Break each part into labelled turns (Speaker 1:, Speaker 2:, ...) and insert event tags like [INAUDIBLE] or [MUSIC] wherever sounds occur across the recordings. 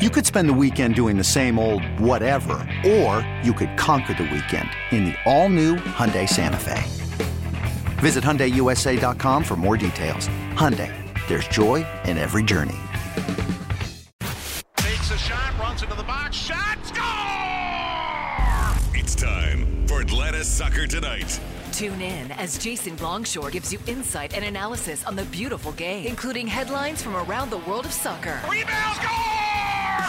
Speaker 1: You could spend the weekend doing the same old whatever, or you could conquer the weekend in the all-new Hyundai Santa Fe. Visit HyundaiUSA.com for more details. Hyundai, there's joy in every journey.
Speaker 2: Takes a shot, runs into the box, shot, score!
Speaker 3: It's time for Atlanta Soccer Tonight.
Speaker 4: Tune in as Jason Longshore gives you insight and analysis on the beautiful game, including headlines from around the world of soccer.
Speaker 2: Rebound, score!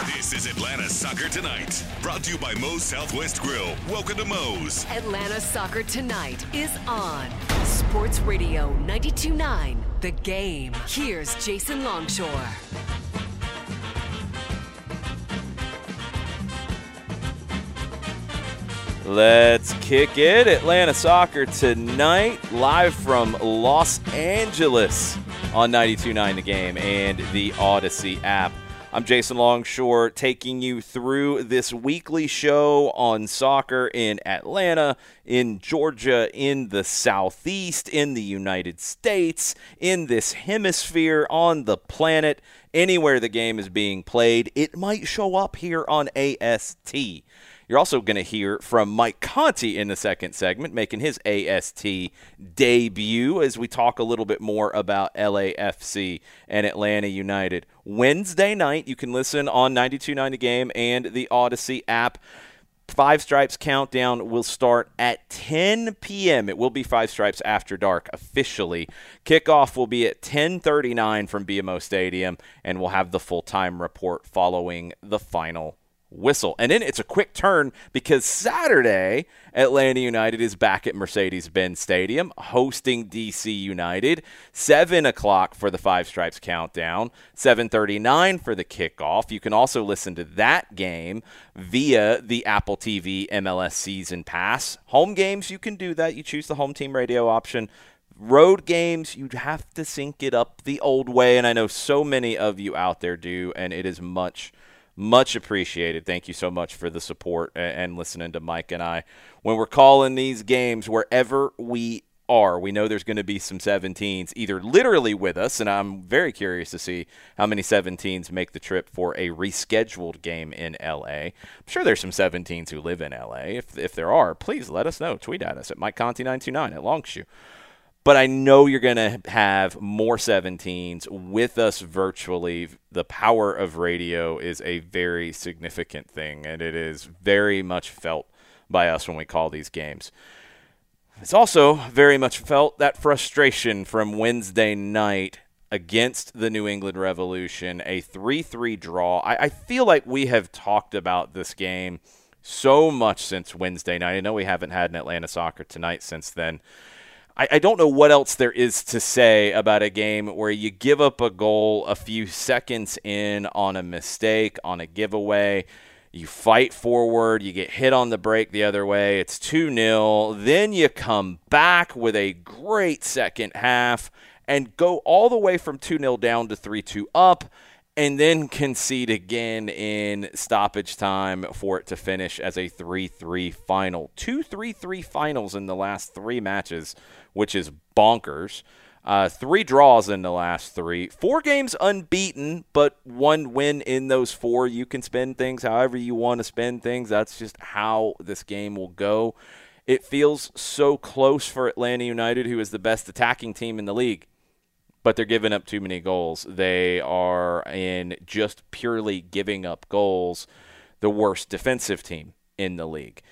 Speaker 3: This is Atlanta Soccer Tonight, brought to you by Moe's Southwest Grill. Welcome to Moe's.
Speaker 4: Atlanta Soccer Tonight is on Sports Radio 92.9 The Game. Here's Jason Longshore.
Speaker 5: Let's kick it. Atlanta Soccer tonight, live from Los Angeles on 92.9 The Game and the Odyssey app. I'm Jason Longshore taking you through this weekly show on soccer in Atlanta, in Georgia, in the Southeast, in the United States, in this hemisphere, on the planet, anywhere the game is being played. It might show up here on AST. You're also going to hear from Mike Conti in the second segment, making his AST debut as we talk a little bit more about LAFC and Atlanta United. Wednesday night, you can listen on 92.9 The Game and the Odyssey app. Five Stripes Countdown will start at 10 p.m. It will be Five Stripes After Dark officially. Kickoff will be at 10:39 from BMO Stadium, and we'll have the full-time report following the final whistle. And then it's a quick turn because Saturday, Atlanta United is back at Mercedes Benz Stadium hosting DC United. 7 o'clock for the Five Stripes countdown, 7.39 for the kickoff. You can also listen to that game via the Apple TV MLS Season Pass. Home games, you can do that. You choose the home team radio option. Road games, you'd have to sync it up the old way, and I know so many of you out there do, and it is much – much appreciated. Thank you so much for the support and listening to Mike and I. When we're calling these games, wherever we are, we know there's going to be some 17s either literally with us, and I'm very curious to see how many 17s make the trip for a rescheduled game in LA. I'm sure there's some 17s who live in LA. If, if there are, please let us know. Tweet at us at MikeConti929 at Longshoe but I know you're going to have more 17s with us virtually. The power of radio is a very significant thing, and it is very much felt by us when we call these games. It's also very much felt that frustration from Wednesday night against the New England Revolution, a 3 3 draw. I, I, feel like we have talked about this game so much since Wednesday night. I know we haven't had an Atlanta soccer tonight since then. I, I don't know what else there is to say about a game where you give up a goal a few seconds in on a mistake, on a giveaway. You fight forward, you get hit on the break the other way, it's 2 0. Then you come back with a great second half and go all the way from 2 0 down to 3 2 up and then concede again in stoppage time for it to finish as a 3 3 final. Two 3 3 finals in the last three matches which is bonkers. Uh, three draws in the last three. Four games unbeaten, but one win in those four. You can spend things however you want to spend things. That's just how this game will go. It feels so close for Atlanta United, who is the best attacking team in the league, but they're giving up too many goals. They are in just purely giving up goals, the worst defensive team in the league.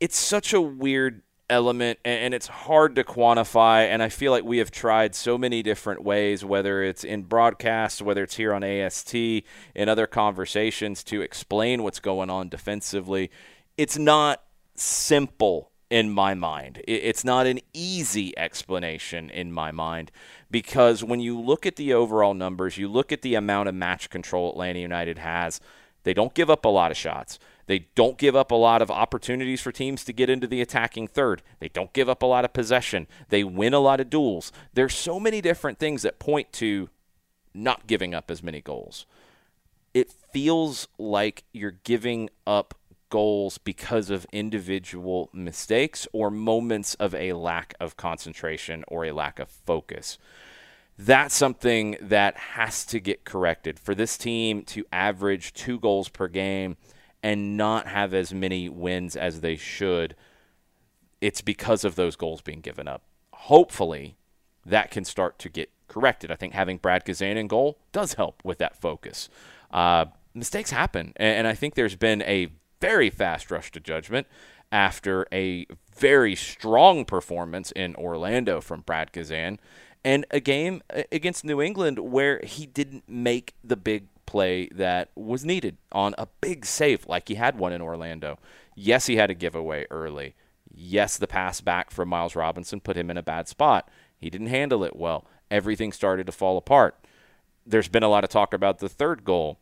Speaker 5: It's such a weird element and it's hard to quantify and I feel like we have tried so many different ways whether it's in broadcast whether it's here on AST in other conversations to explain what's going on defensively it's not simple in my mind. It's not an easy explanation in my mind because when you look at the overall numbers, you look at the amount of match control Atlanta United has, they don't give up a lot of shots. They don't give up a lot of opportunities for teams to get into the attacking third. They don't give up a lot of possession. They win a lot of duels. There's so many different things that point to not giving up as many goals. It feels like you're giving up goals because of individual mistakes or moments of a lack of concentration or a lack of focus. That's something that has to get corrected for this team to average two goals per game and not have as many wins as they should. It's because of those goals being given up. Hopefully, that can start to get corrected. I think having Brad Guzan in goal does help with that focus. Uh, mistakes happen, and I think there's been a very fast rush to judgment after a very strong performance in Orlando from Brad Guzan and a game against New England where he didn't make the big play that was needed on a big save like he had one in Orlando. Yes, he had a giveaway early. Yes, the pass back from Miles Robinson put him in a bad spot. He didn't handle it well. Everything started to fall apart. There's been a lot of talk about the third goal.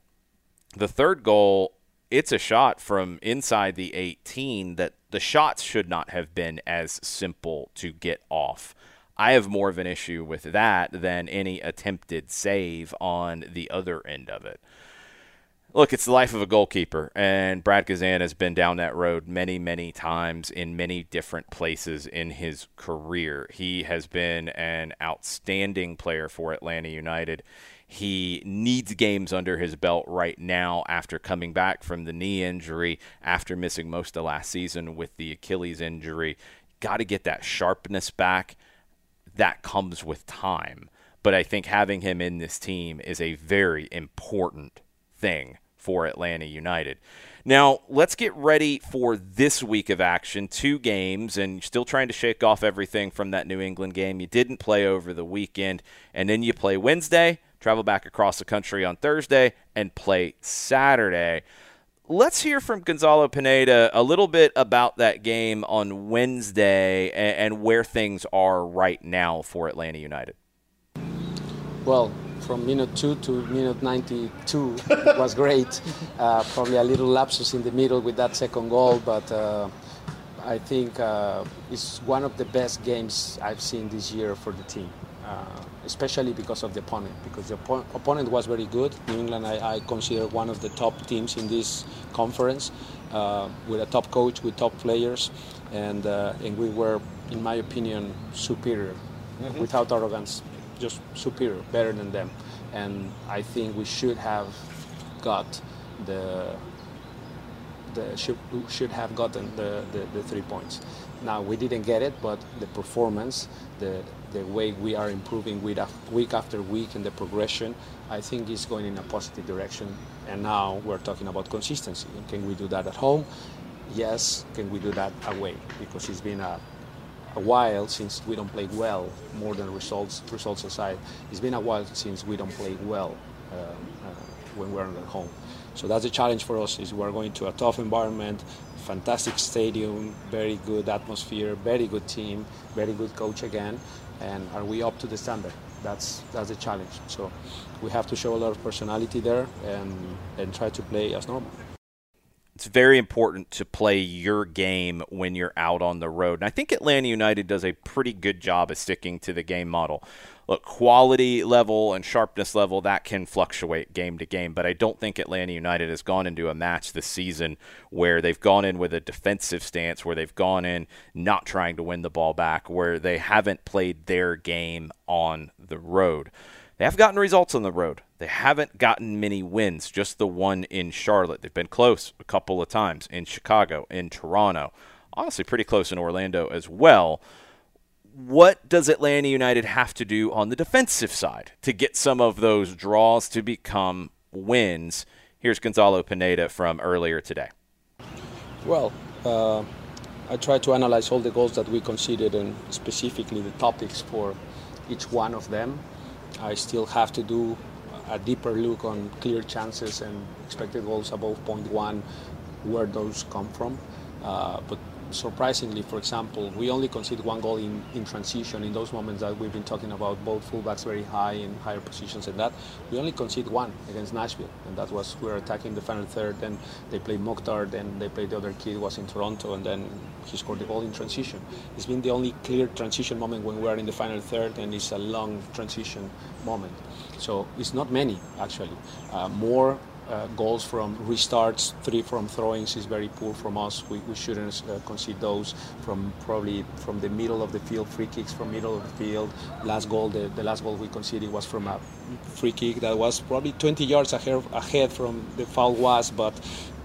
Speaker 5: The third goal it's a shot from inside the 18 that the shots should not have been as simple to get off. I have more of an issue with that than any attempted save on the other end of it. Look, it's the life of a goalkeeper, and Brad Guzan has been down that road many, many times in many different places in his career. He has been an outstanding player for Atlanta United. He needs games under his belt right now after coming back from the knee injury, after missing most of last season with the Achilles injury. Got to get that sharpness back. That comes with time. But I think having him in this team is a very important thing for Atlanta United. Now, let's get ready for this week of action. Two games, and still trying to shake off everything from that New England game. You didn't play over the weekend, and then you play Wednesday, travel back across the country on Thursday, and play Saturday. Let's hear from Gonzalo Pineda a little bit about that game on Wednesday and, and where things are right now for Atlanta United.
Speaker 6: Well, from minute two to minute 92 [LAUGHS] was great. Uh, probably a little lapsus in the middle with that second goal, but uh, I think uh, it's one of the best games I've seen this year for the team. Uh, especially because of the opponent, because the oppo- opponent was very good. New England, I, I, consider one of the top teams in this conference, uh, with a top coach, with top players, and uh, and we were, in my opinion, superior, mm-hmm. without arrogance, just superior, better than them, and I think we should have got the. The, should, should have gotten the, the, the three points. Now we didn't get it, but the performance, the the way we are improving week after week in the progression, I think is going in a positive direction. And now we're talking about consistency. Can we do that at home? Yes. Can we do that away? Because it's been a, a while since we don't play well, more than results results aside. It's been a while since we don't play well uh, uh, when we're at home. So that's a challenge for us. Is we're going to a tough environment, fantastic stadium, very good atmosphere, very good team, very good coach again, and are we up to the standard? That's that's the challenge. So we have to show a lot of personality there and and try to play as normal.
Speaker 5: It's very important to play your game when you're out on the road. And I think Atlanta United does a pretty good job of sticking to the game model look, quality level and sharpness level, that can fluctuate game to game. But I don't think Atlanta United has gone into a match this season where they've gone in with a defensive stance, where they've gone in not trying to win the ball back, where they haven't played their game on the road. They have gotten results on the road. They haven't gotten many wins, just the one in Charlotte. They've been close a couple of times in Chicago, in Toronto. Honestly, pretty close in Orlando as well what does Atlanta United have to do on the defensive side to get some of those draws to become wins? Here's Gonzalo Pineda from earlier today.
Speaker 6: Well, uh, I tried to analyze all the goals that we conceded and specifically the topics for each one of them. I still have to do a deeper look on clear chances and expected goals above 0.1, where those come from. Uh, but surprisingly, for example, we only concede one goal in, in transition in those moments that we've been talking about, both fullbacks very high in higher positions and that. We only concede one against Nashville, and that was we were attacking the final third. Then they played Mukhtar, then they played the other kid was in Toronto, and then he scored the goal in transition. It's been the only clear transition moment when we are in the final third, and it's a long transition moment. So it's not many actually. Uh, more uh, goals from restarts, three from throw-ins is very poor from us. We, we shouldn't uh, concede those from probably from the middle of the field, free kicks from middle of the field. Last goal, the, the last goal we conceded was from a free kick that was probably 20 yards ahead, ahead from the foul was, but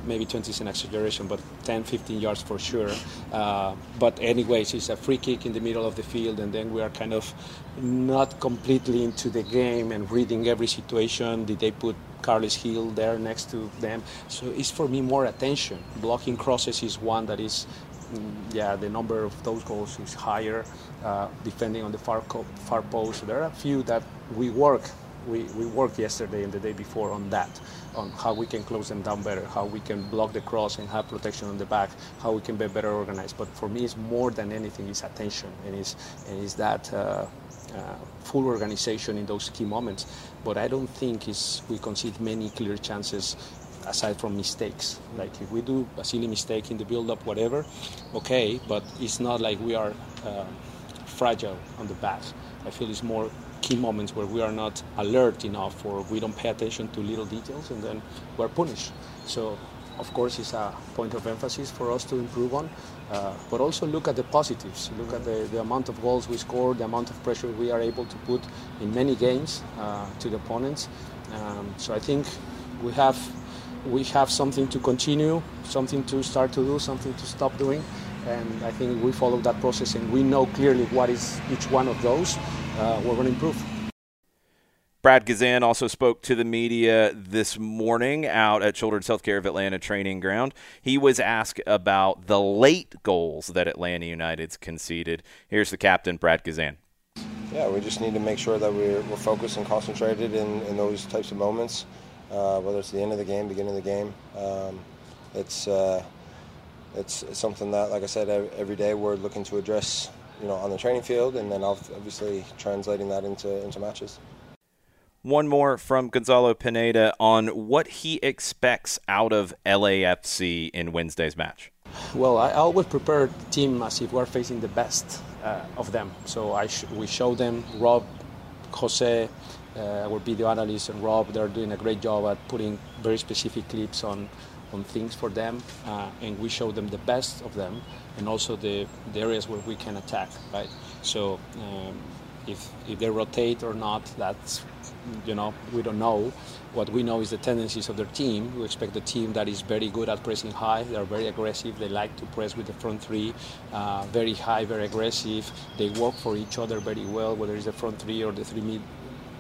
Speaker 6: maybe 20 is an exaggeration, but 10, 15 yards for sure. Uh, but anyways, it's a free kick in the middle of the field, and then we are kind of not completely into the game and reading every situation. Did they put Carles Gil there next to them. So it's for me more attention. Blocking crosses is one that is, mm, yeah, the number of those goals is higher, uh, depending on the far co- far post. There are a few that we work. We, we worked yesterday and the day before on that, on how we can close them down better, how we can block the cross and have protection on the back, how we can be better organized. But for me, it's more than anything, it's attention and it's, and it's that uh, full organization in those key moments. But I don't think is we concede many clear chances aside from mistakes. Like if we do a silly mistake in the build-up, whatever, okay, but it's not like we are uh, fragile on the back. I feel it's more key moments where we are not alert enough or we don't pay attention to little details and then we're punished. So of course, it's a point of emphasis for us to improve on. Uh, but also look at the positives. Look at the, the amount of goals we score, the amount of pressure we are able to put in many games uh, to the opponents. Um, so I think we have we have something to continue, something to start to do, something to stop doing. And I think we follow that process and we know clearly what is each one of those. Uh, we're going to improve.
Speaker 5: Brad Guzan also spoke to the media this morning out at Children's Healthcare of Atlanta Training Ground. He was asked about the late goals that Atlanta United's conceded. Here's the captain, Brad Guzan.
Speaker 7: Yeah, we just need to make sure that we're, we're focused and concentrated in, in those types of moments, uh, whether it's the end of the game, beginning of the game. Um, it's, uh, it's, it's something that, like I said, every day we're looking to address, you know, on the training field, and then obviously translating that into into matches.
Speaker 5: One more from Gonzalo Pineda on what he expects out of LAFC in Wednesday's match.
Speaker 6: Well, I always prepare the team as if we're facing the best uh, of them. So I sh- we show them Rob, Jose, uh, our video analyst, and Rob. They're doing a great job at putting very specific clips on on things for them, uh, and we show them the best of them, and also the, the areas where we can attack. Right. So. Um, if, if they rotate or not, that's you know, we don't know. What we know is the tendencies of their team. We expect a team that is very good at pressing high. They are very aggressive. They like to press with the front three, uh, very high, very aggressive. They work for each other very well, whether it's the front three or the three mid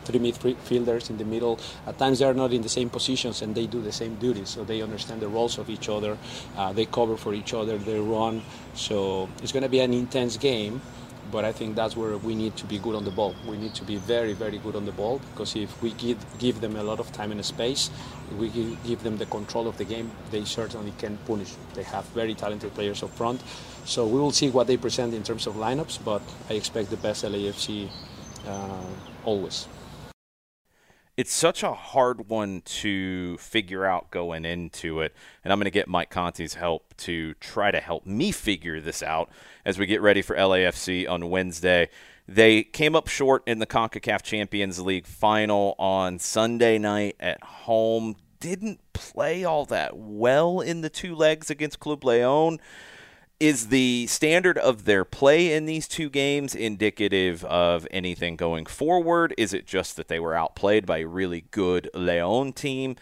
Speaker 6: three midfielders in the middle. At times they are not in the same positions and they do the same duties, so they understand the roles of each other. Uh, they cover for each other. They run. So it's going to be an intense game but I think that's where we need to be good on the ball. We need to be very, very good on the ball because if we give, give them a lot of time and space, we give them the control of the game, they certainly can punish. They have very talented players up front. So we will see what they present in terms of lineups, but I expect the best LAFC uh, always
Speaker 5: it's such a hard one to figure out going into it. And I'm going to get Mike Conti's help to try to help me figure this out as we get ready for LAFC on Wednesday. They came up short in the CONCACAF Champions League final on Sunday night at home. Didn't play all that well in the two legs against Club Leon is the standard of their play in these two games indicative of anything going forward? Is it just that they were outplayed by a really good Leon team?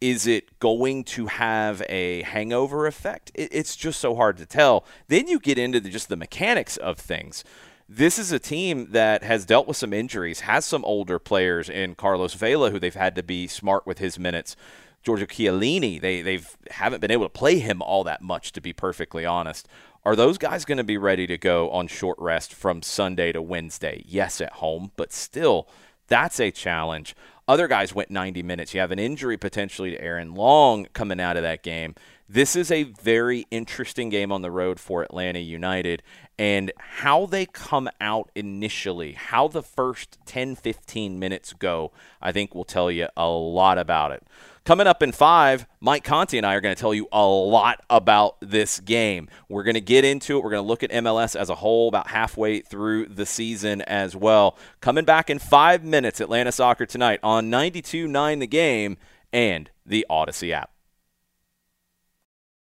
Speaker 5: Is it going to have a hangover effect? It's just so hard to tell. Then you get into the, just the mechanics of things. This is a team that has dealt with some injuries, has some older players in Carlos Vela who they've had to be smart with his minutes. Giorgio Chiellini, they they've haven't been able to play him all that much, to be perfectly honest. Are those guys going to be ready to go on short rest from Sunday to Wednesday? Yes, at home, but still, that's a challenge. Other guys went 90 minutes. You have an injury potentially to Aaron Long coming out of that game. This is a very interesting game on the road for Atlanta United and how they come out initially, how the first 10 15 minutes go, I think will tell you a lot about it. Coming up in five, Mike Conti and I are going to tell you a lot about this game. We're going to get into it. We're going to look at MLS as a whole about halfway through the season as well. Coming back in five minutes, Atlanta Soccer tonight on 92 9 the game and the Odyssey app.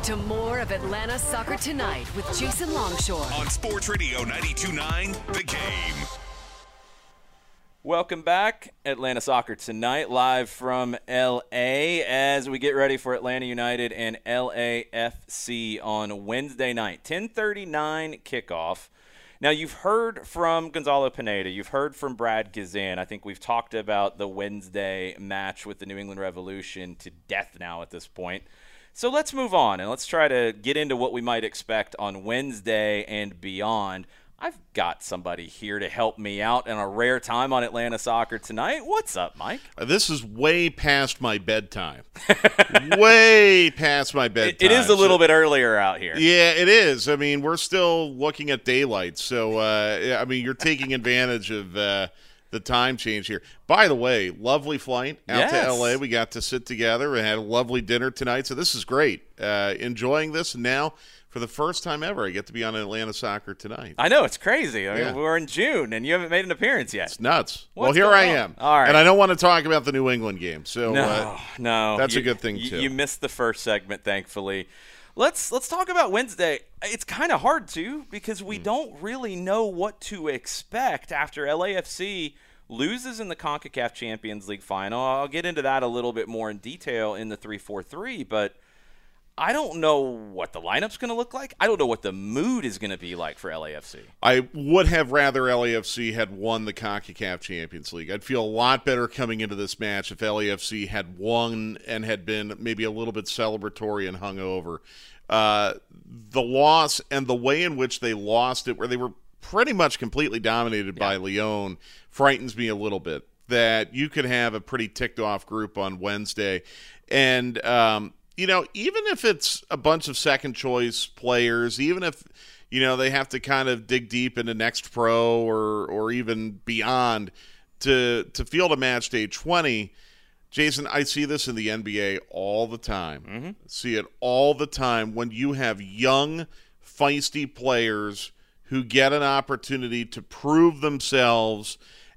Speaker 4: Back to more of Atlanta Soccer Tonight with Jason Longshore.
Speaker 3: On Sports Radio 929, The Game.
Speaker 5: Welcome back, Atlanta Soccer tonight, live from LA as we get ready for Atlanta United and LAFC on Wednesday night, 10:39 kickoff. Now you've heard from Gonzalo Pineda, you've heard from Brad Guzan. I think we've talked about the Wednesday match with the New England Revolution to death now at this point. So let's move on and let's try to get into what we might expect on Wednesday and beyond. I've got somebody here to help me out in a rare time on Atlanta Soccer tonight. What's up, Mike?
Speaker 8: Uh, This is way past my bedtime. [LAUGHS] way past my bedtime.
Speaker 5: It, it is a little
Speaker 8: So-
Speaker 5: bit earlier out here.
Speaker 8: Yeah, it is. I mean, we're still looking at daylight, so uh, I mean, you're taking advantage of uh, the time change here. By the way, lovely flight out
Speaker 5: Yes.
Speaker 8: to LA. We got to sit together and had a lovely dinner tonight, so this is great. Uh, enjoying this, now for the first time ever, I get to be on Atlanta Soccer tonight.
Speaker 5: I know it's crazy. I mean,
Speaker 8: Yeah.
Speaker 5: we're in June and you haven't made an appearance yet.
Speaker 8: It's nuts. well, here I
Speaker 5: on?
Speaker 8: am.
Speaker 5: All right.
Speaker 8: And I don't want to talk about the New England game, so
Speaker 5: No,
Speaker 8: uh,
Speaker 5: no,
Speaker 8: that's a good thing too.
Speaker 5: You missed the first segment, thankfully. Let's let's talk about Wednesday. It's kind of hard to because we mm. don't really know what to expect after LAFC loses in the CONCACAF Champions League final. I'll get into that a little bit more in detail in the 3-4-3, but I don't know what the lineup's going to look like. I don't know what the mood is going to be like for LAFC.
Speaker 8: I would have rather LAFC had won the CONCACAF Champions League. I'd feel a lot better coming into this match if LAFC had won and had been maybe a little bit celebratory and hungover. Uh, the loss and the way in which they lost it, where they were pretty much completely dominated by Leon, frightens me a little bit. That you could have a pretty ticked off group on Wednesday. And, um, you know, even if it's a bunch of second choice players, even if you know they have to kind of dig deep into next pro or or even beyond to to field a match day 20 jason i see this in the nba all the time. Mm-hmm. See it all the time when you have young feisty players who get an opportunity to prove themselves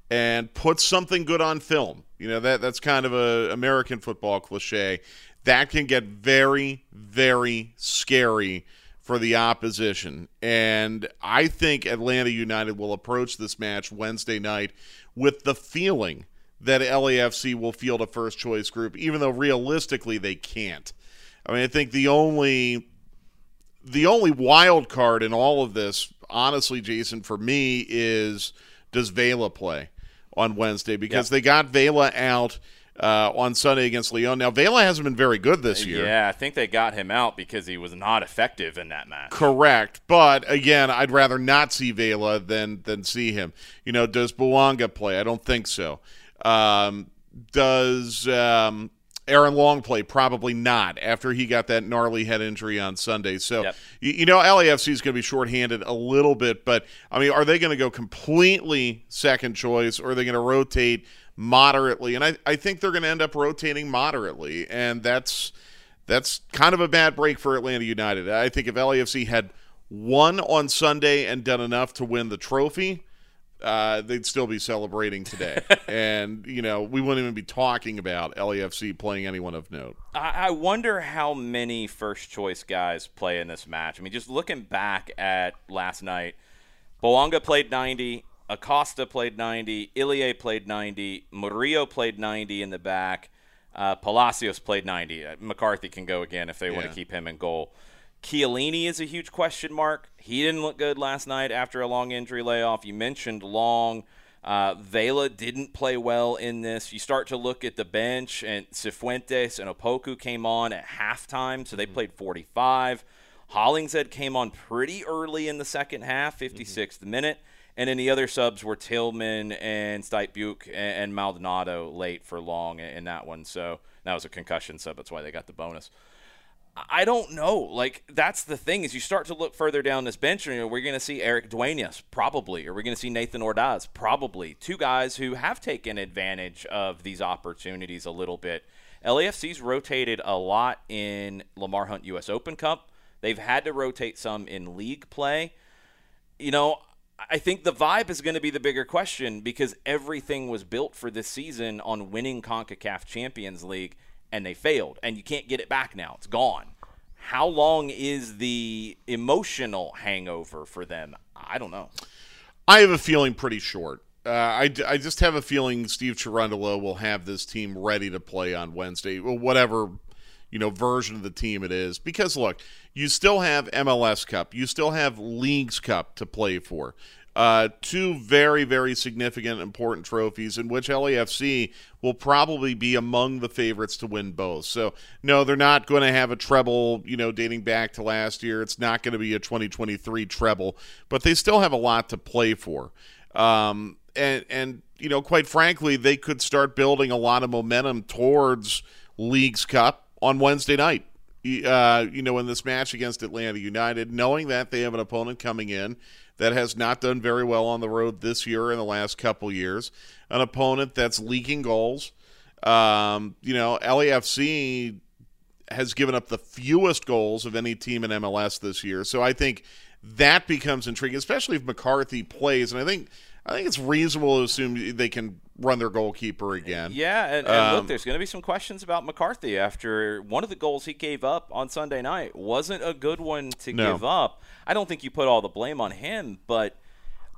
Speaker 8: and put something good on film you know that that's kind of a american football cliche that can get very very scary for the opposition. And I think Atlanta United will approach this match Wednesday night with the feeling that LAFC will field a first choice group, even though realistically they can't. I mean, I think the only the only wild card in all of this, honestly, Jason, for me, is does Vela play on Wednesday? Because they got Vela out uh, on Sunday against Leon. Now, Vela hasn't been very good this year.
Speaker 5: Yeah, I think they got him out because he was not effective in that match.
Speaker 8: Correct. But again, I'd rather not see Vela than than see him. You know, does Bouanga play? I don't think so. Um, does um, Aaron Long play? Probably not after he got that gnarly head injury on Sunday. So,
Speaker 5: Yep.
Speaker 8: you, you know, LAFC is going to be shorthanded a little bit, but I mean, are they going to go completely second choice or are they going to rotate moderately? And I, I think they're going to end up rotating moderately. And that's that's kind of a bad break for Atlanta United. I think if LAFC had won on Sunday and done enough to win the trophy, uh, they'd still be celebrating today. [LAUGHS] and, you know, we wouldn't even be talking about LAFC playing anyone of note.
Speaker 5: I I wonder how many first choice guys play in this match. I mean, just looking back at last night, Bouanga played 90, Acosta played 90, Ilie played 90, Murillo played 90 in the back, uh, Palacios played 90. Uh, McCarthy can go again if they want to keep him in goal. Chiellini is a huge question mark. He didn't look good last night after a long injury layoff. You mentioned Long. Uh, Vela didn't play well in this. You start to look at the bench, and Cifuentes and Opoku came on at halftime, so they played 45. Hollingshead came on pretty early in the second half, 56th minute. And then the other subs were Tillman and Stipe and, Maldonado late for long in that one. So that was a concussion sub. That's why they got the bonus. I don't know. Like that's the thing is you start to look further down this bench, and you know, we're going to see Erik Duenas probably, or we're going to see Nathan Ordaz probably, two guys who have taken advantage of these opportunities a little bit. LAFC's rotated a lot in Lamar Hunt U.S. Open Cup. They've had to rotate some in league play. You know, I think the vibe is going to be the bigger question because everything was built for this season on winning CONCACAF Champions League and they failed and you can't get it back now. It's gone. How long is the emotional hangover for them? I don't know.
Speaker 8: I have a feeling pretty short. Uh, I, I just have a feeling Steve Cherundolo will have this team ready to play on Wednesday, well, whatever you know version of the team it is. Because look, you still have MLS Cup, you still have Leagues Cup to play for. Uh, two very, very significant, important trophies in which LAFC will probably be among the favorites to win both. So, no, they're not going to have a treble, you know, dating back to last year. It's not going to be a 2023 treble, but they still have a lot to play for. Um, and, and, you know, quite frankly, they could start building a lot of momentum towards Leagues Cup on Wednesday night. Uh, you know, in this match against Atlanta United, knowing that they have an opponent coming in that has not done very well on the road this year in the last couple years, an opponent that's leaking goals. Um, you know, LAFC has given up the fewest goals of any team in MLS this year. So I think that becomes intriguing, especially if McCarthy plays. And I think I think it's reasonable to assume they can run their goalkeeper again.
Speaker 5: Yeah, and, and look,
Speaker 8: Um,
Speaker 5: there's going to be some questions about McCarthy after one of the goals he gave up on Sunday night wasn't a good one to
Speaker 8: No.
Speaker 5: give up. I don't think you put all the blame on him, but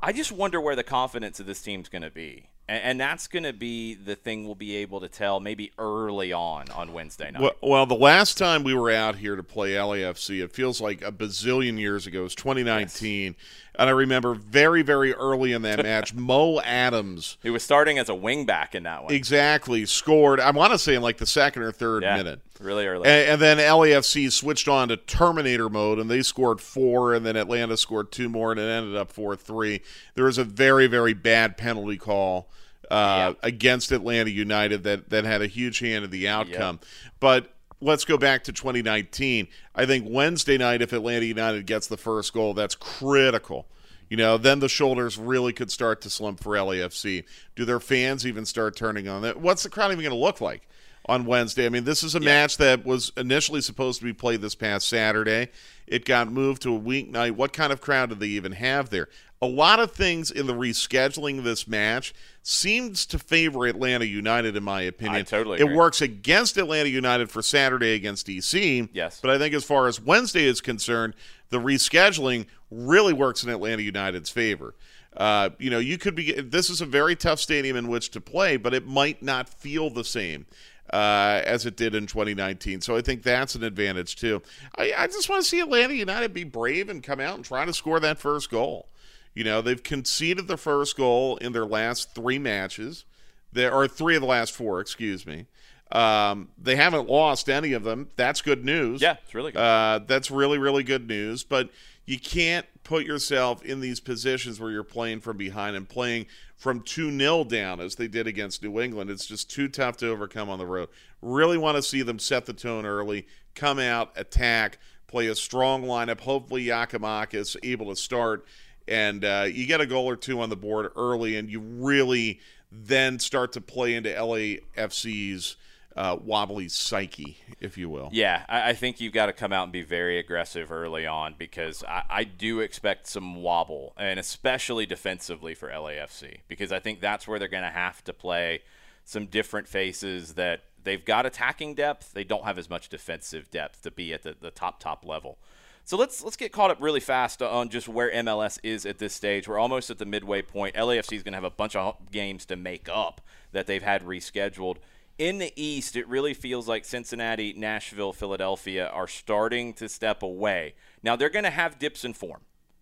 Speaker 5: I just wonder where the confidence of this team's going to be. And, and that's going to be the thing we'll be able to tell maybe early on on Wednesday night.
Speaker 8: Well, well, the last time we were out here to play LAFC, it feels like a bazillion years ago. It was 2019. And I remember very, very early in that match, [LAUGHS] Mo Adams.
Speaker 5: He was starting as a wingback in that one.
Speaker 8: Exactly. Scored, I want to say in like the second or third
Speaker 5: Yeah,
Speaker 8: minute.
Speaker 5: really early.
Speaker 8: And, and then LAFC switched on to Terminator mode, and they scored four, and then Atlanta scored two more, and it ended up 4 3. There was a very, very bad penalty call uh, against Atlanta United that, that had a huge hand in the outcome. But let's go back to 2019. I think Wednesday night, if Atlanta United gets the first goal, that's critical. You know, then the shoulders really could start to slump for LAFC. Do their fans even start turning on that? What's the crowd even going to look like on Wednesday? I mean, this is a match that was initially supposed to be played this past Saturday. It got moved to a weeknight. What kind of crowd do they even have there? A lot of things in the rescheduling of this match seems to favor Atlanta United, in my opinion.
Speaker 5: I totally
Speaker 8: It
Speaker 5: agree.
Speaker 8: works against Atlanta United for Saturday against DC.
Speaker 5: Yes.
Speaker 8: But I think as far as Wednesday is concerned, the rescheduling really works in Atlanta United's favor. Uh, you know, you could be. This is a very tough stadium in which to play, but it might not feel the same uh, as it did in 2019. So I think that's an advantage too. I, I just want to see Atlanta United be brave and come out and try to score that first goal. You know, they've conceded the first goal in their last three matches. There are three of the last four, excuse me. Um, they haven't lost any of them. That's good news.
Speaker 5: Yeah, it's really good.
Speaker 8: Uh, that's really, really good news. But you can't put yourself in these positions where you're playing from behind and playing from 2 0 down as they did against New England. It's just too tough to overcome on the road. Really want to see them set the tone early, come out, attack, play a strong lineup. Hopefully, Giakoumakis able to start, and uh, you get a goal or two on the board early, and you really then start to play into LAFC's uh, wobbly psyche, if you will.
Speaker 5: Yeah, I, I think you've got to come out and be very aggressive early on because I, I, do expect some wobble, and especially defensively for LAFC, because I think that's where they're going to have to play some different faces that they've got attacking depth. They don't have as much defensive depth to be at the, the top, top level. So let's let's get caught up really fast on just where MLS is at this stage. We're almost at the midway point. LAFC is going to have a bunch of games to make up that they've had rescheduled in the East, it really feels like Cincinnati, Nashville, Philadelphia are starting to step away. Now, they're going to have dips in form,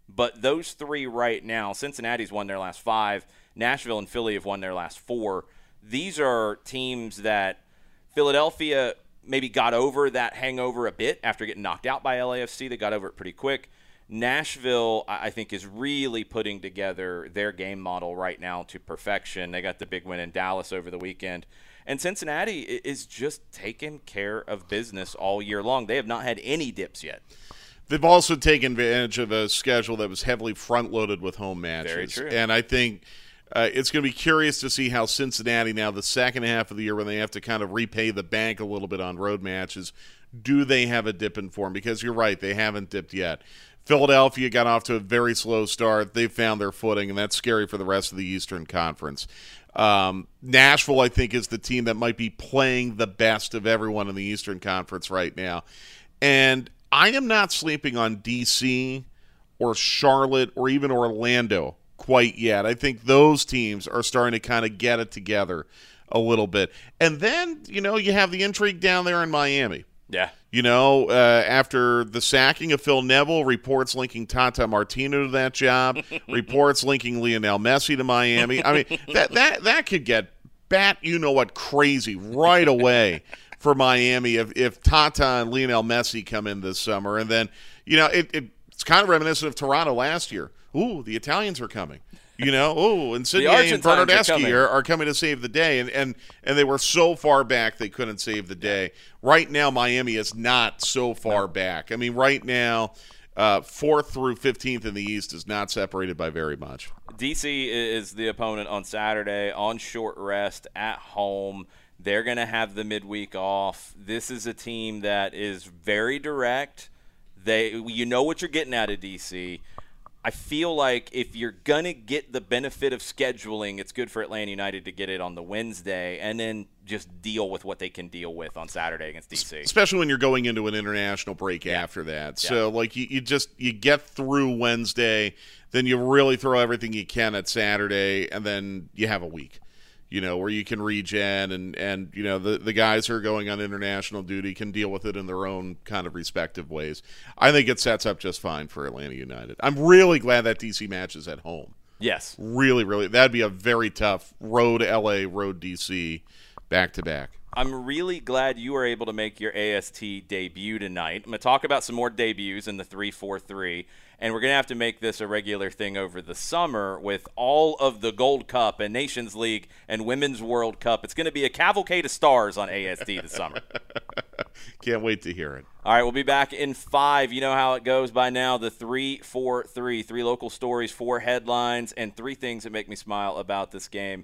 Speaker 5: but those three right now, Cincinnati's won their last five, Nashville and Philly have won their last four. These are teams that Philadelphia maybe got over that hangover a bit after getting knocked out by LAFC. They got over it pretty quick. Nashville, I think, is really putting together their game model right now to perfection. They got the big win in Dallas over the weekend. And Cincinnati is just taking care of business all year long. They have not had any dips yet.
Speaker 8: They've also taken advantage of a schedule that was heavily front loaded with home matches.
Speaker 5: Very true.
Speaker 8: And I think uh, it's going to be curious to see how Cincinnati, now the second half of the year when they have to kind of repay the bank a little bit on road matches, do they have a dip in form? Because you're right, they haven't dipped yet. Philadelphia got off to a very slow start. They found their footing, and that's scary for the rest of the Eastern Conference. Um, Nashville, I think, is the team that might be playing the best of everyone in the Eastern Conference right now. And I am not sleeping on DC or Charlotte or even Orlando quite yet. I think those teams are starting to kind of get it together a little bit. And then, you know, you have the intrigue down there in Miami.
Speaker 5: Yeah.
Speaker 8: You know, uh, after the sacking of Phil Neville, reports linking Tata Martino to that job, [LAUGHS] reports linking Lionel Messi to Miami. I mean, [LAUGHS] that that that could get bat you know what crazy right away for Miami if if Tata and Lionel Messi come in this summer, and then you know it, it it's kind of reminiscent of Toronto last year. Ooh, the Italians are coming you know, oh, and Insigne and Bernardeschi are, are, coming to save the day, and, and and they were so far back they couldn't save the day. Right now, Miami is not so far no. back. I mean, right now, uh, fourth through fifteenth in the East is not separated by very much.
Speaker 5: DC is the opponent on Saturday on short rest at home. They're going to have the midweek off. This is a team that is very direct. They, you know what you're getting out of DC I feel like if you're going to get the benefit of scheduling, it's good for Atlanta United to get it on the Wednesday and then just deal with what they can deal with on Saturday against DC.
Speaker 8: Especially when you're going into an international break yeah. after that. Yeah. So like you, you just you get through Wednesday, then you really throw everything you can at Saturday and then you have a week you know, where you can regen and and you know the the guys who are going on international duty can deal with it in their own kind of respective ways. I think it sets up just fine for Atlanta United. I'm really glad that DC match is at home.
Speaker 5: Yes,
Speaker 8: really, really, that'd be a very tough road LA, road DC, back to back.
Speaker 5: I'm really glad you were able to make your AST debut tonight. I'm going to talk about some more debuts in the 343 and we're going to have to make this a regular thing over the summer with all of the Gold Cup and Nations League and Women's World Cup. It's going to be a cavalcade of stars on AST this summer. [LAUGHS]
Speaker 8: Can't wait to hear it.
Speaker 5: All right, we'll be back in five. You know how it goes by now. The three, four, three, three local stories, four headlines, and three things that make me smile about this game.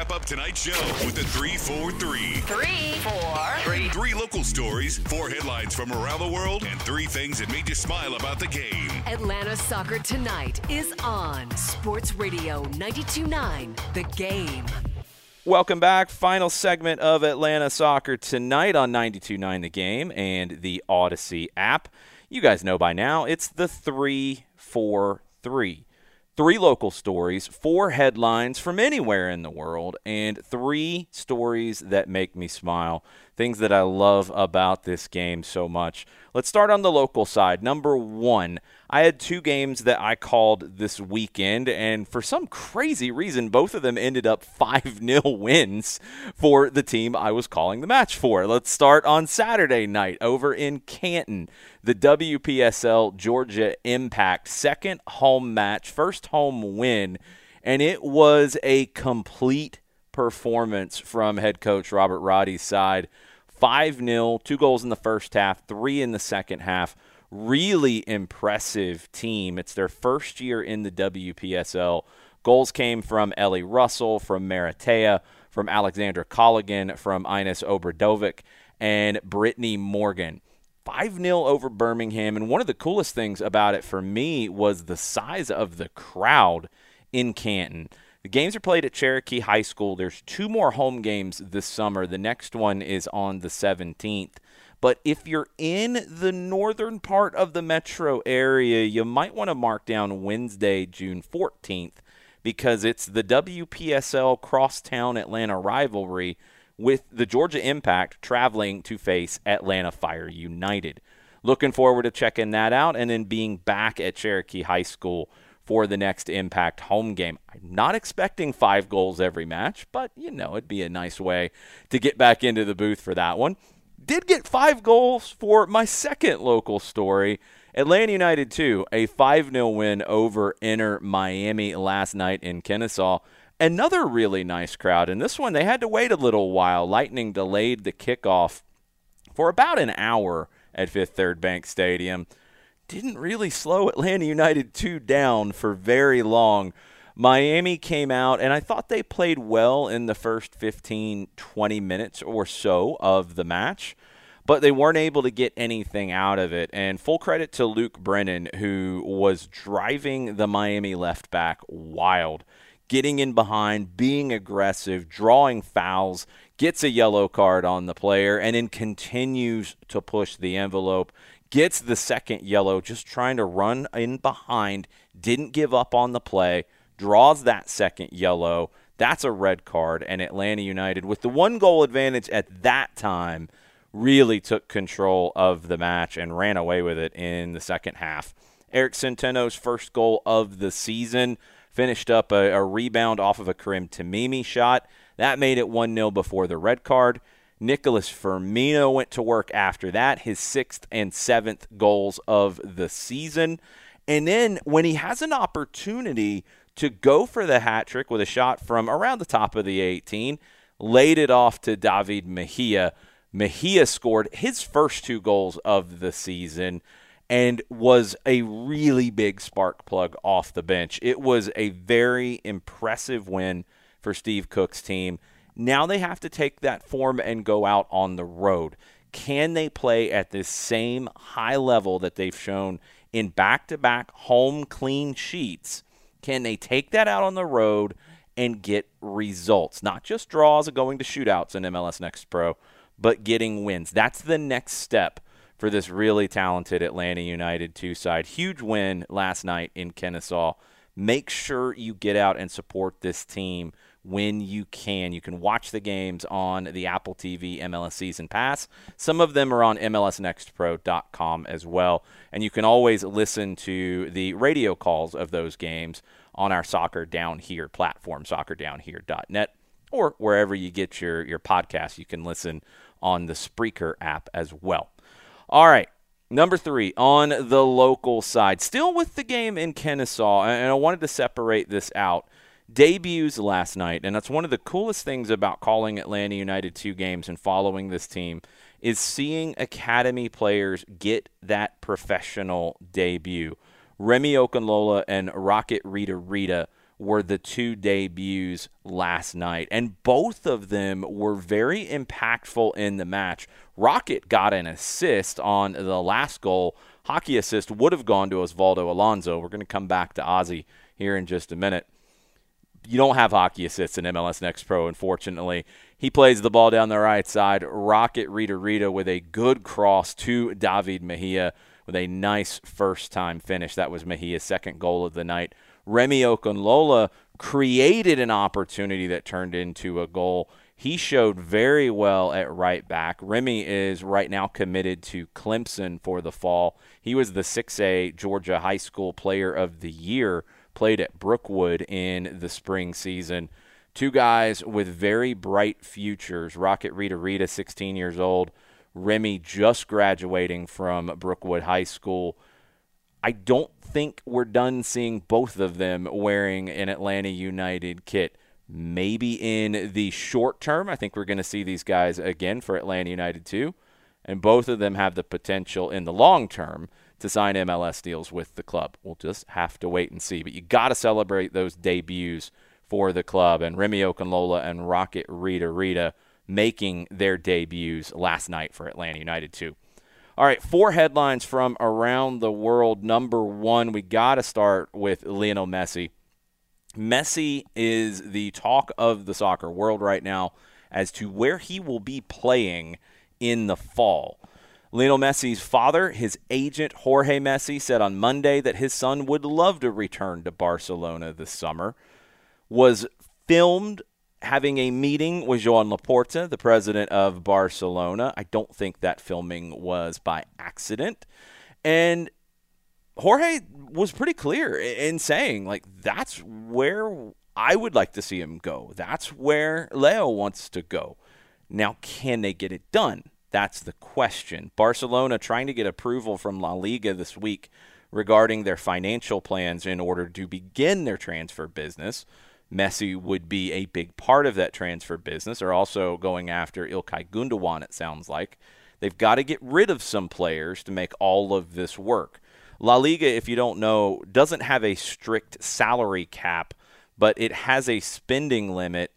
Speaker 3: Wrap up tonight's show with the 343.
Speaker 4: Three, four,
Speaker 3: Three. Three local stories, four headlines from around the world, and three things that made you smile about the game.
Speaker 4: Atlanta Soccer Tonight is on Sports Radio 929 The Game.
Speaker 5: Welcome back. Final segment of Atlanta Soccer tonight on 92.9 The Game and the Odyssey app. You guys know by now, it's the 343. Three local stories, four headlines from anywhere in the world, and three stories that make me smile. Things that I love about this game so much. Let's start on the local side. Number one, I had two games that I called this weekend, and for some crazy reason, both of them ended up [LAUGHS] 5 0 wins for the team I was calling the match for. Let's start on Saturday night over in Canton. The WPSL Georgia Impact second home match, first home win, and it was a complete performance from head coach Robert Roddy's side. 5 0, two goals in the first half, three in the second half. Really impressive team. It's their first year in the WPSL. Goals came from Ellie Russell, from Maratea, from Alexandra Colligan, from Ines Obradovic, and Brittany Morgan. 5 0 over Birmingham. And one of the coolest things about it for me was the size of the crowd in Canton. The games are played at Cherokee High School. There's two more home games this summer. The next one is on the 17th. But if you're in the northern part of the metro area, you might want to mark down Wednesday, June 14th, because it's the WPSL Crosstown Atlanta rivalry with the Georgia Impact traveling to face Atlanta Fire United. Looking forward to checking that out and then being back at Cherokee High School for the next Impact home game. I'm not expecting five goals every match, but you know, it'd be a nice way to get back into the booth for that one. Did get five goals for my second local story. Atlanta United 2, a 5 0 win over Inter Miami last night in Kennesaw. Another really nice crowd. And this one, they had to wait a little while. Lightning delayed the kickoff for about an hour at Fifth Third Bank Stadium didn't really slow Atlanta United 2 down for very long. Miami came out, and I thought they played well in the first 15, 20 minutes or so of the match, but they weren't able to get anything out of it. And full credit to Luke Brennan, who was driving the Miami left back wild, getting in behind, being aggressive, drawing fouls, gets a yellow card on the player, and then continues to push the envelope gets the second yellow, just trying to run in behind, didn't give up on the play, draws that second yellow. That's a red card. And Atlanta United, with the one goal advantage at that time, really took control of the match and ran away with it in the second half. Erik Centeno's first goal of the season finished up a, a rebound off of a Karim Tmimi shot. That made it 1 0 before the red card. Nicholas Firmino went to work after that, his sixth and seventh goals of the season. And then when he has an opportunity to go for the hat trick with a shot from around the top of the 18, laid it off to David Mejia. Mejia scored his first two goals of the season and was a really big spark plug off the bench. It was a very impressive win for Steve Cooke's team. Now they have to take that form and go out on the road. Can they play at this same high level that they've shown in back to back home clean sheets Can they take that out on the road and get results? Not just draws and going to shootouts in MLS Next Pro, but getting wins. That's the next step for this really talented Atlanta United 2 side. Huge win last night in Kennesaw. Make sure you get out and support this team when you can. You can watch the games on the Apple TV MLS Season Pass. Some of them are on MLSNextPro.com as well. And you can always listen to the radio calls of those games on our Soccer Down Here platform, soccerdownhere.net, or wherever you get your, your podcasts. You can listen on the Spreaker app as well. All right. Number three, on the local side, still with the game in Kennesaw, and I wanted to separate this out debuts last night, and that's one of the coolest things about calling Atlanta United two games and following this team is seeing academy players get that professional debut. Remy Okunlola and Rocket Ritarita were the two debuts last night, and both of them were very impactful in the match. Rocket got an assist on the last goal. Hockey assist would have gone to Osvaldo Alonso. We're going to come back to Ozzy here in just a minute you don't have hockey assists in MLS Next Pro, unfortunately. He plays the ball down the right side. Rocket Ritarita with a good cross to David Mejia with a nice first time finish. That was Mejia's second goal of the night. Remi Okunlola created an opportunity that turned into a goal. He showed very well at right back. Remy is right now committed to Clemson for the fall. He was the 6A Georgia High School Player of the Year played at Brookwood in the spring season. Two guys with very bright futures. Rocket Ritarita, 16 years old. Remy just graduating from Brookwood High School. I don't think we're done seeing both of them wearing an Atlanta United kit. Maybe in the short term, I think we're going to see these guys again for Atlanta United too. And both of them have the potential in the long term to sign MLS deals with the club. We'll just have to wait and see. But you got to celebrate those debuts for the club. And Remi Okunlola and Rocket Ritarita making their debuts last night for Atlanta United, too. All right, four headlines from around the world. Number one, we got to start with Lionel Messi. Messi is the talk of the soccer world right now as to where he will be playing in the fall. Lionel Messi's father, his agent Jorge Messi, said on Monday that his son would love to return to Barcelona this summer. Was filmed having a meeting with Joan Laporta, the president of Barcelona. I don't think that filming was by accident. And Jorge was pretty clear in saying, like, that's where I would like to see him go. That's where Leo wants to go. Now, can they get it done? That's the question. Barcelona trying to get approval from La Liga this week regarding their financial plans in order to begin their transfer business. Messi would be a big part of that transfer business. They're also going after Ilkay Gundogan, it sounds like. They've got to get rid of some players to make all of this work. La Liga, if you don't know, doesn't have a strict salary cap, but it has a spending limit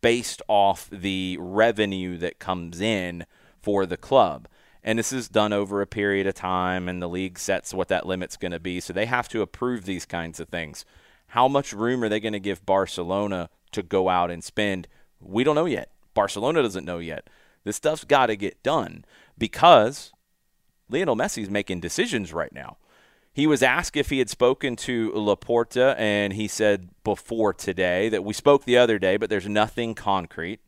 Speaker 5: based off the revenue that comes in for the club. And this is done over a period of time, and the league sets what that limit's going to be. So they have to approve these kinds of things. How much room are they going to give Barcelona to go out and spend? We don't know yet. Barcelona doesn't know yet. This stuff's got to get done because Lionel Messi's making decisions right now. He was asked if he had spoken to Laporta, and he said before today that we spoke the other day, but there's nothing concrete.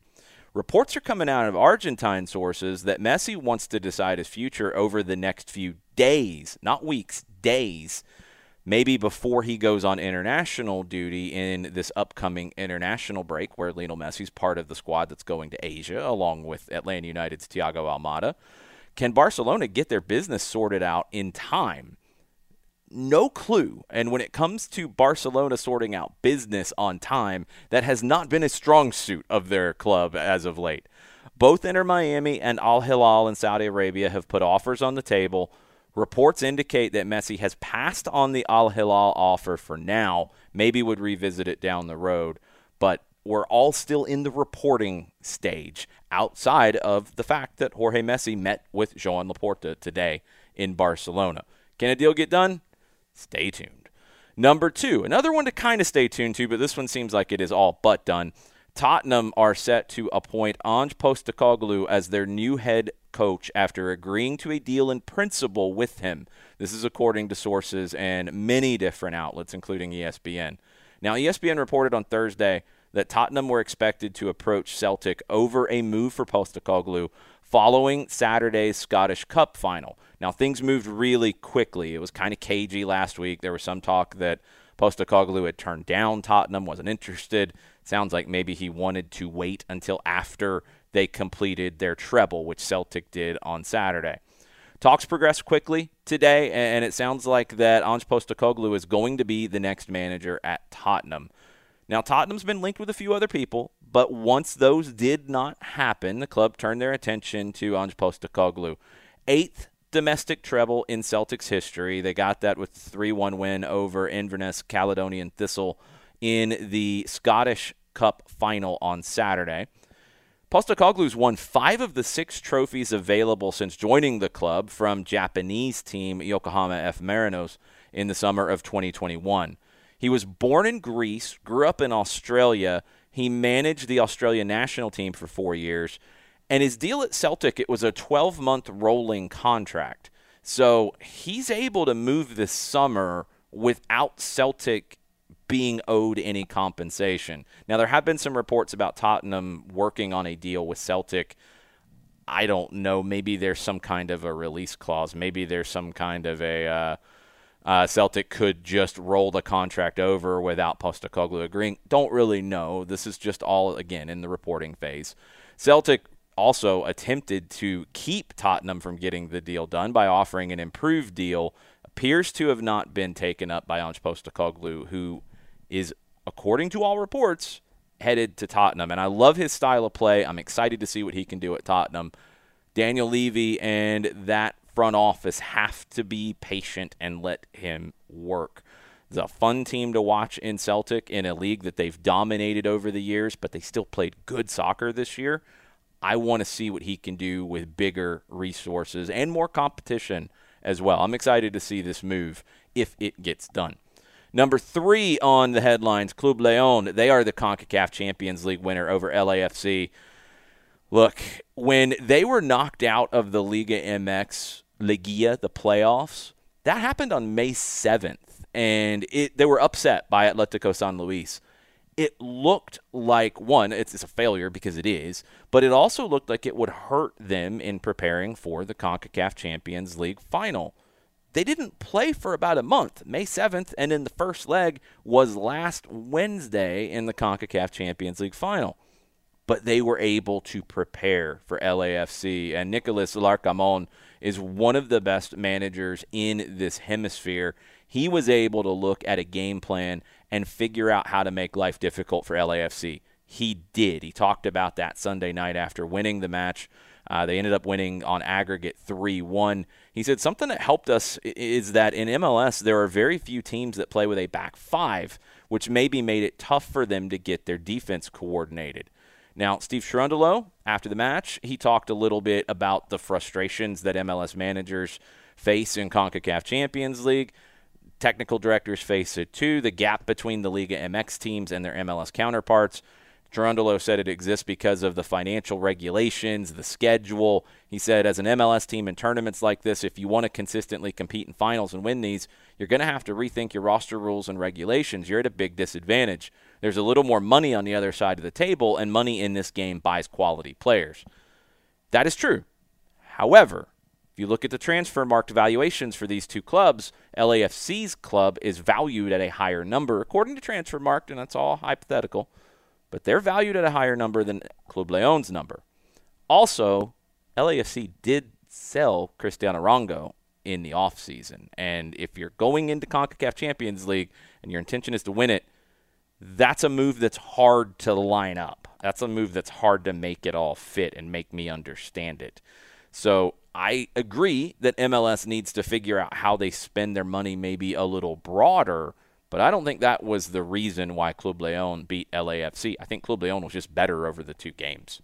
Speaker 5: Reports are coming out of Argentine sources that Messi wants to decide his future over the next few days, not weeks, days. Maybe before he goes on international duty in this upcoming international break, where Lionel Messi's part of the squad that's going to Asia, along with Atlanta United's Thiago Almada. Can Barcelona get their business sorted out in time? No clue. And when it comes to Barcelona sorting out business on time, that has not been a strong suit of their club as of late. Both Inter Miami and Al Hilal in Saudi Arabia have put offers on the table. Reports indicate that Messi has passed on the Al Hilal offer for now, maybe would revisit it down the road, but we're all still in the reporting stage outside of the fact that Jorge Messi met with Joan Laporta today in Barcelona. Can a deal get done? Stay tuned. Number two, another one to kind of stay tuned to, but this one seems like it is all but done. Tottenham are set to appoint Ange Postecoglou as their new head coach after agreeing to a deal in principle with him. This is according to sources and many different outlets, including ESPN. Now, ESPN reported on Thursday that Tottenham were expected to approach Celtic over a move for Postecoglou following Saturday's Scottish Cup final. Now, things moved really quickly. It was kind of cagey last week. There was some talk that Postecoglou had turned down Tottenham, wasn't interested. Sounds like maybe he wanted to wait until after they completed their treble, which Celtic did on Saturday. Talks progressed quickly today, and it sounds like that Ange Postecoglou is going to be the next manager at Tottenham. Now, Tottenham's been linked with a few other people, but once those did not happen, the club turned their attention to Ange Postecoglou. Eighth domestic treble in Celtics history. They got that with 3 1 win over Inverness Caledonian Thistle in the Scottish Cup final on Saturday. Postecoglou's won five of the six trophies available since joining the club from Japanese team Yokohama F. Marinos in the summer of 2021. He was born in Greece, grew up in Australia. He managed the Australia national team for four years. And his deal at Celtic, it was a 12 month rolling contract. So he's able to move this summer without Celtic being owed any compensation. Now, there have been some reports about Tottenham working on a deal with Celtic. I don't know. Maybe there's some kind of a release clause. Maybe there's some kind of a. Uh, uh, Celtic could just roll the contract over without Postecoglou agreeing. Don't really know. This is just all, again, in the reporting phase. Celtic also attempted to keep Tottenham from getting the deal done by offering an improved deal. Appears to have not been taken up by Ange Postecoglou, who is, according to all reports, headed to Tottenham. And I love his style of play. I'm excited to see what he can do at Tottenham. Daniel Levy and that front office have to be patient and let him work. It's a fun team to watch in Celtic in a league that they've dominated over the years, but they still played good soccer this year. I want to see what he can do with bigger resources and more competition as well. I'm excited to see this move if it gets done. Number three on the headlines, Club Leon. They are the CONCACAF Champions League winner over LAFC. Look, when they were knocked out of the Liga MX, Liguilla, the playoffs, that happened on May 7th, and it they were upset by Atletico San Luis. It looked like one, it's, it's a failure because it is, but it also looked like it would hurt them in preparing for the CONCACAF Champions League final. They didn't play for about a month, May 7th, and then the first leg was last Wednesday in the CONCACAF Champions League final but they were able to prepare for LAFC. And Nicolas Larcamon is one of the best managers in this hemisphere. He was able to look at a game plan and figure out how to make life difficult for LAFC. He did. He talked about that Sunday night after winning the match. Uh, they ended up winning on aggregate 3 1. He said something that helped us is that in MLS, there are very few teams that play with a back five, which maybe made it tough for them to get their defense coordinated. Now, Steve Cherundolo, after the match, he talked a little bit about the frustrations that MLS managers face in CONCACAF Champions League. Technical directors face it too. The gap between the Liga MX teams and their MLS counterparts. Cherundolo said it exists because of the financial regulations, the schedule. He said, as an MLS team in tournaments like this, if you want to consistently compete in finals and win these, you're going to have to rethink your roster rules and regulations. You're at a big disadvantage. There's a little more money on the other side of the table, and money in this game buys quality players. That is true. However, if you look at the transfer market valuations for these two clubs, LAFC's club is valued at a higher number, according to transfer Transfermarkt, and that's all hypothetical but they're valued at a higher number than Club Leon's number. Also, LAFC did sell Cristiano Arango in the offseason. And if you're going into CONCACAF Champions League and your intention is to win it, that's a move that's hard to line up. That's a move that's hard to make it all fit and make me understand it. So I agree that MLS needs to figure out how they spend their money maybe a little broader but I don't think that was the reason why Club Leon beat LAFC. I think Club Leon was just better over the two games.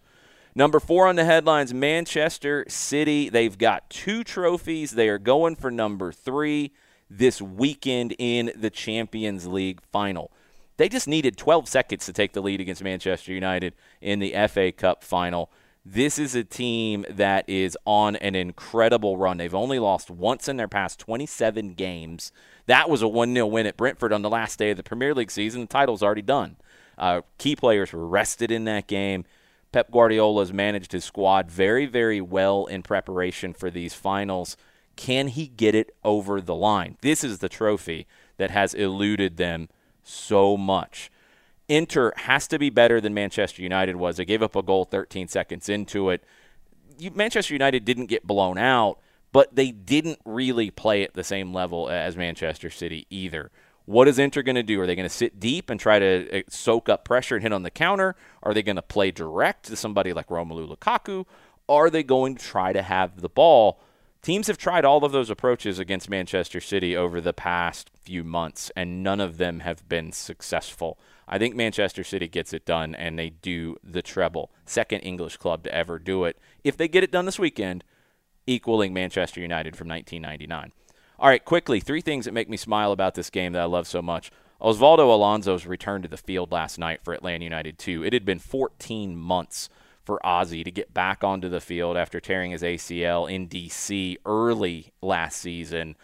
Speaker 5: Number four on the headlines Manchester City. They've got two trophies. They are going for number three. this weekend in the Champions League final. They just needed 12 seconds to take the lead against Manchester United in the FA Cup final. This is a team that is on an incredible run. They've only lost once in their past 27 games. That was a 1 0 win at Brentford on the last day of the Premier League season. The title's already done. Uh, key players were rested in that game. Pep Guardiola's managed his squad very, very well in preparation for these finals. Can he get it over the line? This is the trophy that has eluded them so much. Inter has to be better than Manchester United was. They gave up a goal 13 seconds into it. You, Manchester United didn't get blown out, but they didn't really play at the same level as Manchester City either. What is Inter going to do? Are they going to sit deep and try to eh, soak up pressure and hit on the counter? Are they going to play direct to somebody like Romelu Lukaku? Are they going to try to have the ball? Teams have tried all of those approaches against Manchester City over the past few months, and none of them have been successful. I think Manchester City gets it done and they do the treble. Second English club to ever do it. If they get it done this weekend, equaling Manchester United from 1999. All right, quickly, three things that make me smile about this game that I love so much. Osvaldo Alonso's return to the field last night for Atlanta United 2. It had been 14 months for Ozzy to get back onto the field after tearing his ACL in DC early last season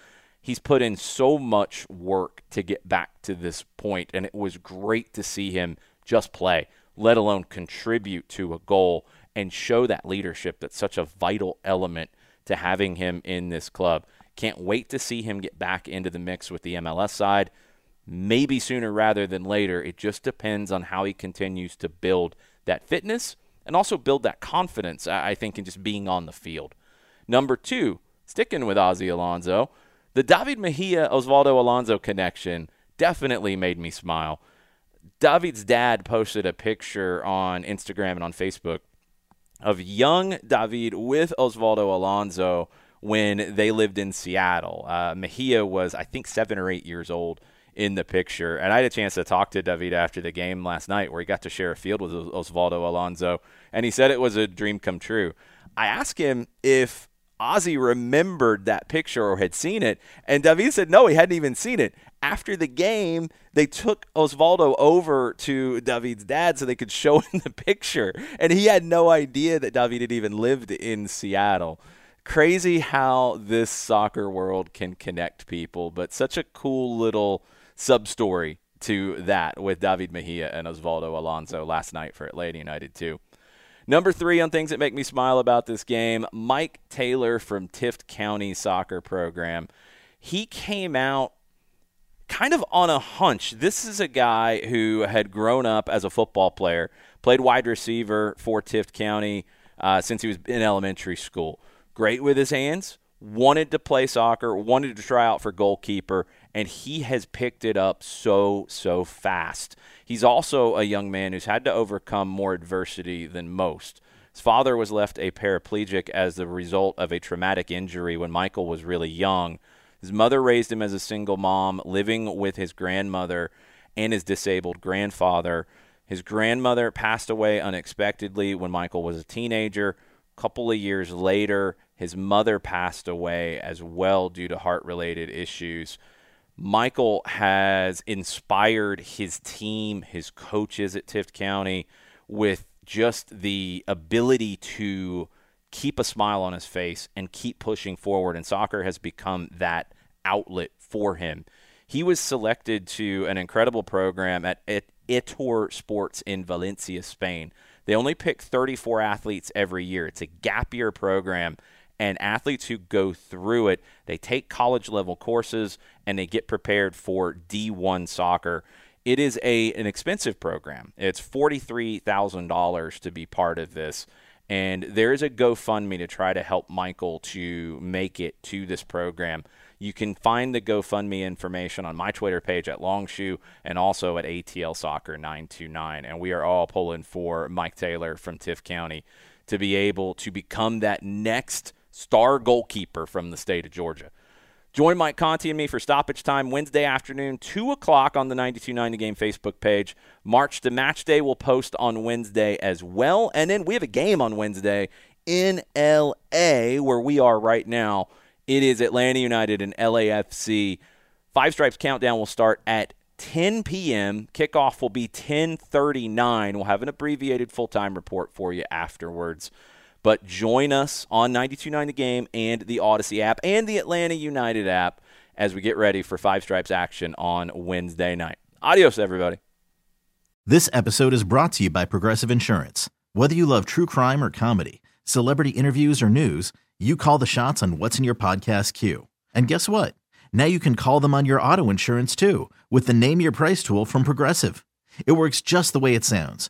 Speaker 5: he's put in so much work to get back to this point, and it was great to see him just play, let alone contribute to a goal and show that leadership that's such a vital element to having him in this club. Can't wait to see him get back into the mix with the MLS side. Maybe sooner rather than later. It just depends on how he continues to build that fitness and also build that confidence, I think, in just being on the field. Number two, sticking with Ozzy Alonso, the David Mejia Osvaldo Alonso connection definitely made me smile. David's dad posted a picture on Instagram and on Facebook of young David with Osvaldo Alonso when they lived in Seattle. Uh, Mejia was, I think, seven or eight years old in the picture. And I had a chance to talk to David after the game last night where he got to share a field with Osvaldo Alonso, and he said it was a dream come true. I asked him if Ozzy remembered that picture or had seen it. And David said no, he hadn't even seen it. After the game, they took Osvaldo over to David's dad so they could show [LAUGHS] him the picture. And he had no idea that David had even lived in Seattle. Crazy how this soccer world can connect people, but such a cool little sub story to that with David Mejia and Osvaldo Alonso last night for Atlanta United, too. Number three on things that make me smile about this game Mike Taylor from Tift County Soccer Program. He came out kind of on a hunch. This is a guy who had grown up as a football player, played wide receiver for Tift County uh, since he was in elementary school. Great with his hands, wanted to play soccer, wanted to try out for goalkeeper, and he has picked it up so, so fast. He's also a young man who's had to overcome more adversity than most. His father was left a paraplegic as the result of a traumatic injury when Michael was really young. His mother raised him as a single mom, living with his grandmother and his disabled grandfather. His grandmother passed away unexpectedly when Michael was a teenager. A couple of years later, his mother passed away as well due to heart related issues. Michael has inspired his team, his coaches at Tift County, with just the ability to keep a smile on his face and keep pushing forward. And soccer has become that outlet for him. He was selected to an incredible program at, Etor Sports in Valencia, Spain. They only pick 34 athletes every year. It's a gap year program and athletes who go through it, they take college level courses and they get prepared for D1 soccer. It is a an expensive program. It's $43,000 to be part of this. And there is a GoFundMe to try to help Michael to make it to this program. You can find the GoFundMe information on my Twitter page at Longshore and also at ATL Soccer 929. And we are all pulling for Mike Taylor from Tift County to be able to become that next star goalkeeper from the state of Georgia. Join Mike Conti and me for stoppage time Wednesday afternoon, 2 o'clock on the 9290 Game Facebook page. March to Match Day will post on Wednesday as well. And then we have a game on Wednesday in LA, where we are right now. It is Atlanta United and LAFC Five Stripes Countdown will start at 10 p.m. Kickoff will be 10:39. We'll have an abbreviated full-time report for you afterwards. But join us on 92.9 The Game and the Odyssey app and the Atlanta United app as we get ready for Five Stripes action on Wednesday night. Adios, everybody.
Speaker 9: This episode is brought to you by Progressive Insurance. Whether you love true crime or comedy, celebrity interviews or news, you call the shots on what's in your podcast queue. And guess what? Now you can call them on your auto insurance too with the Name Your Price tool from Progressive. It works just the way it sounds.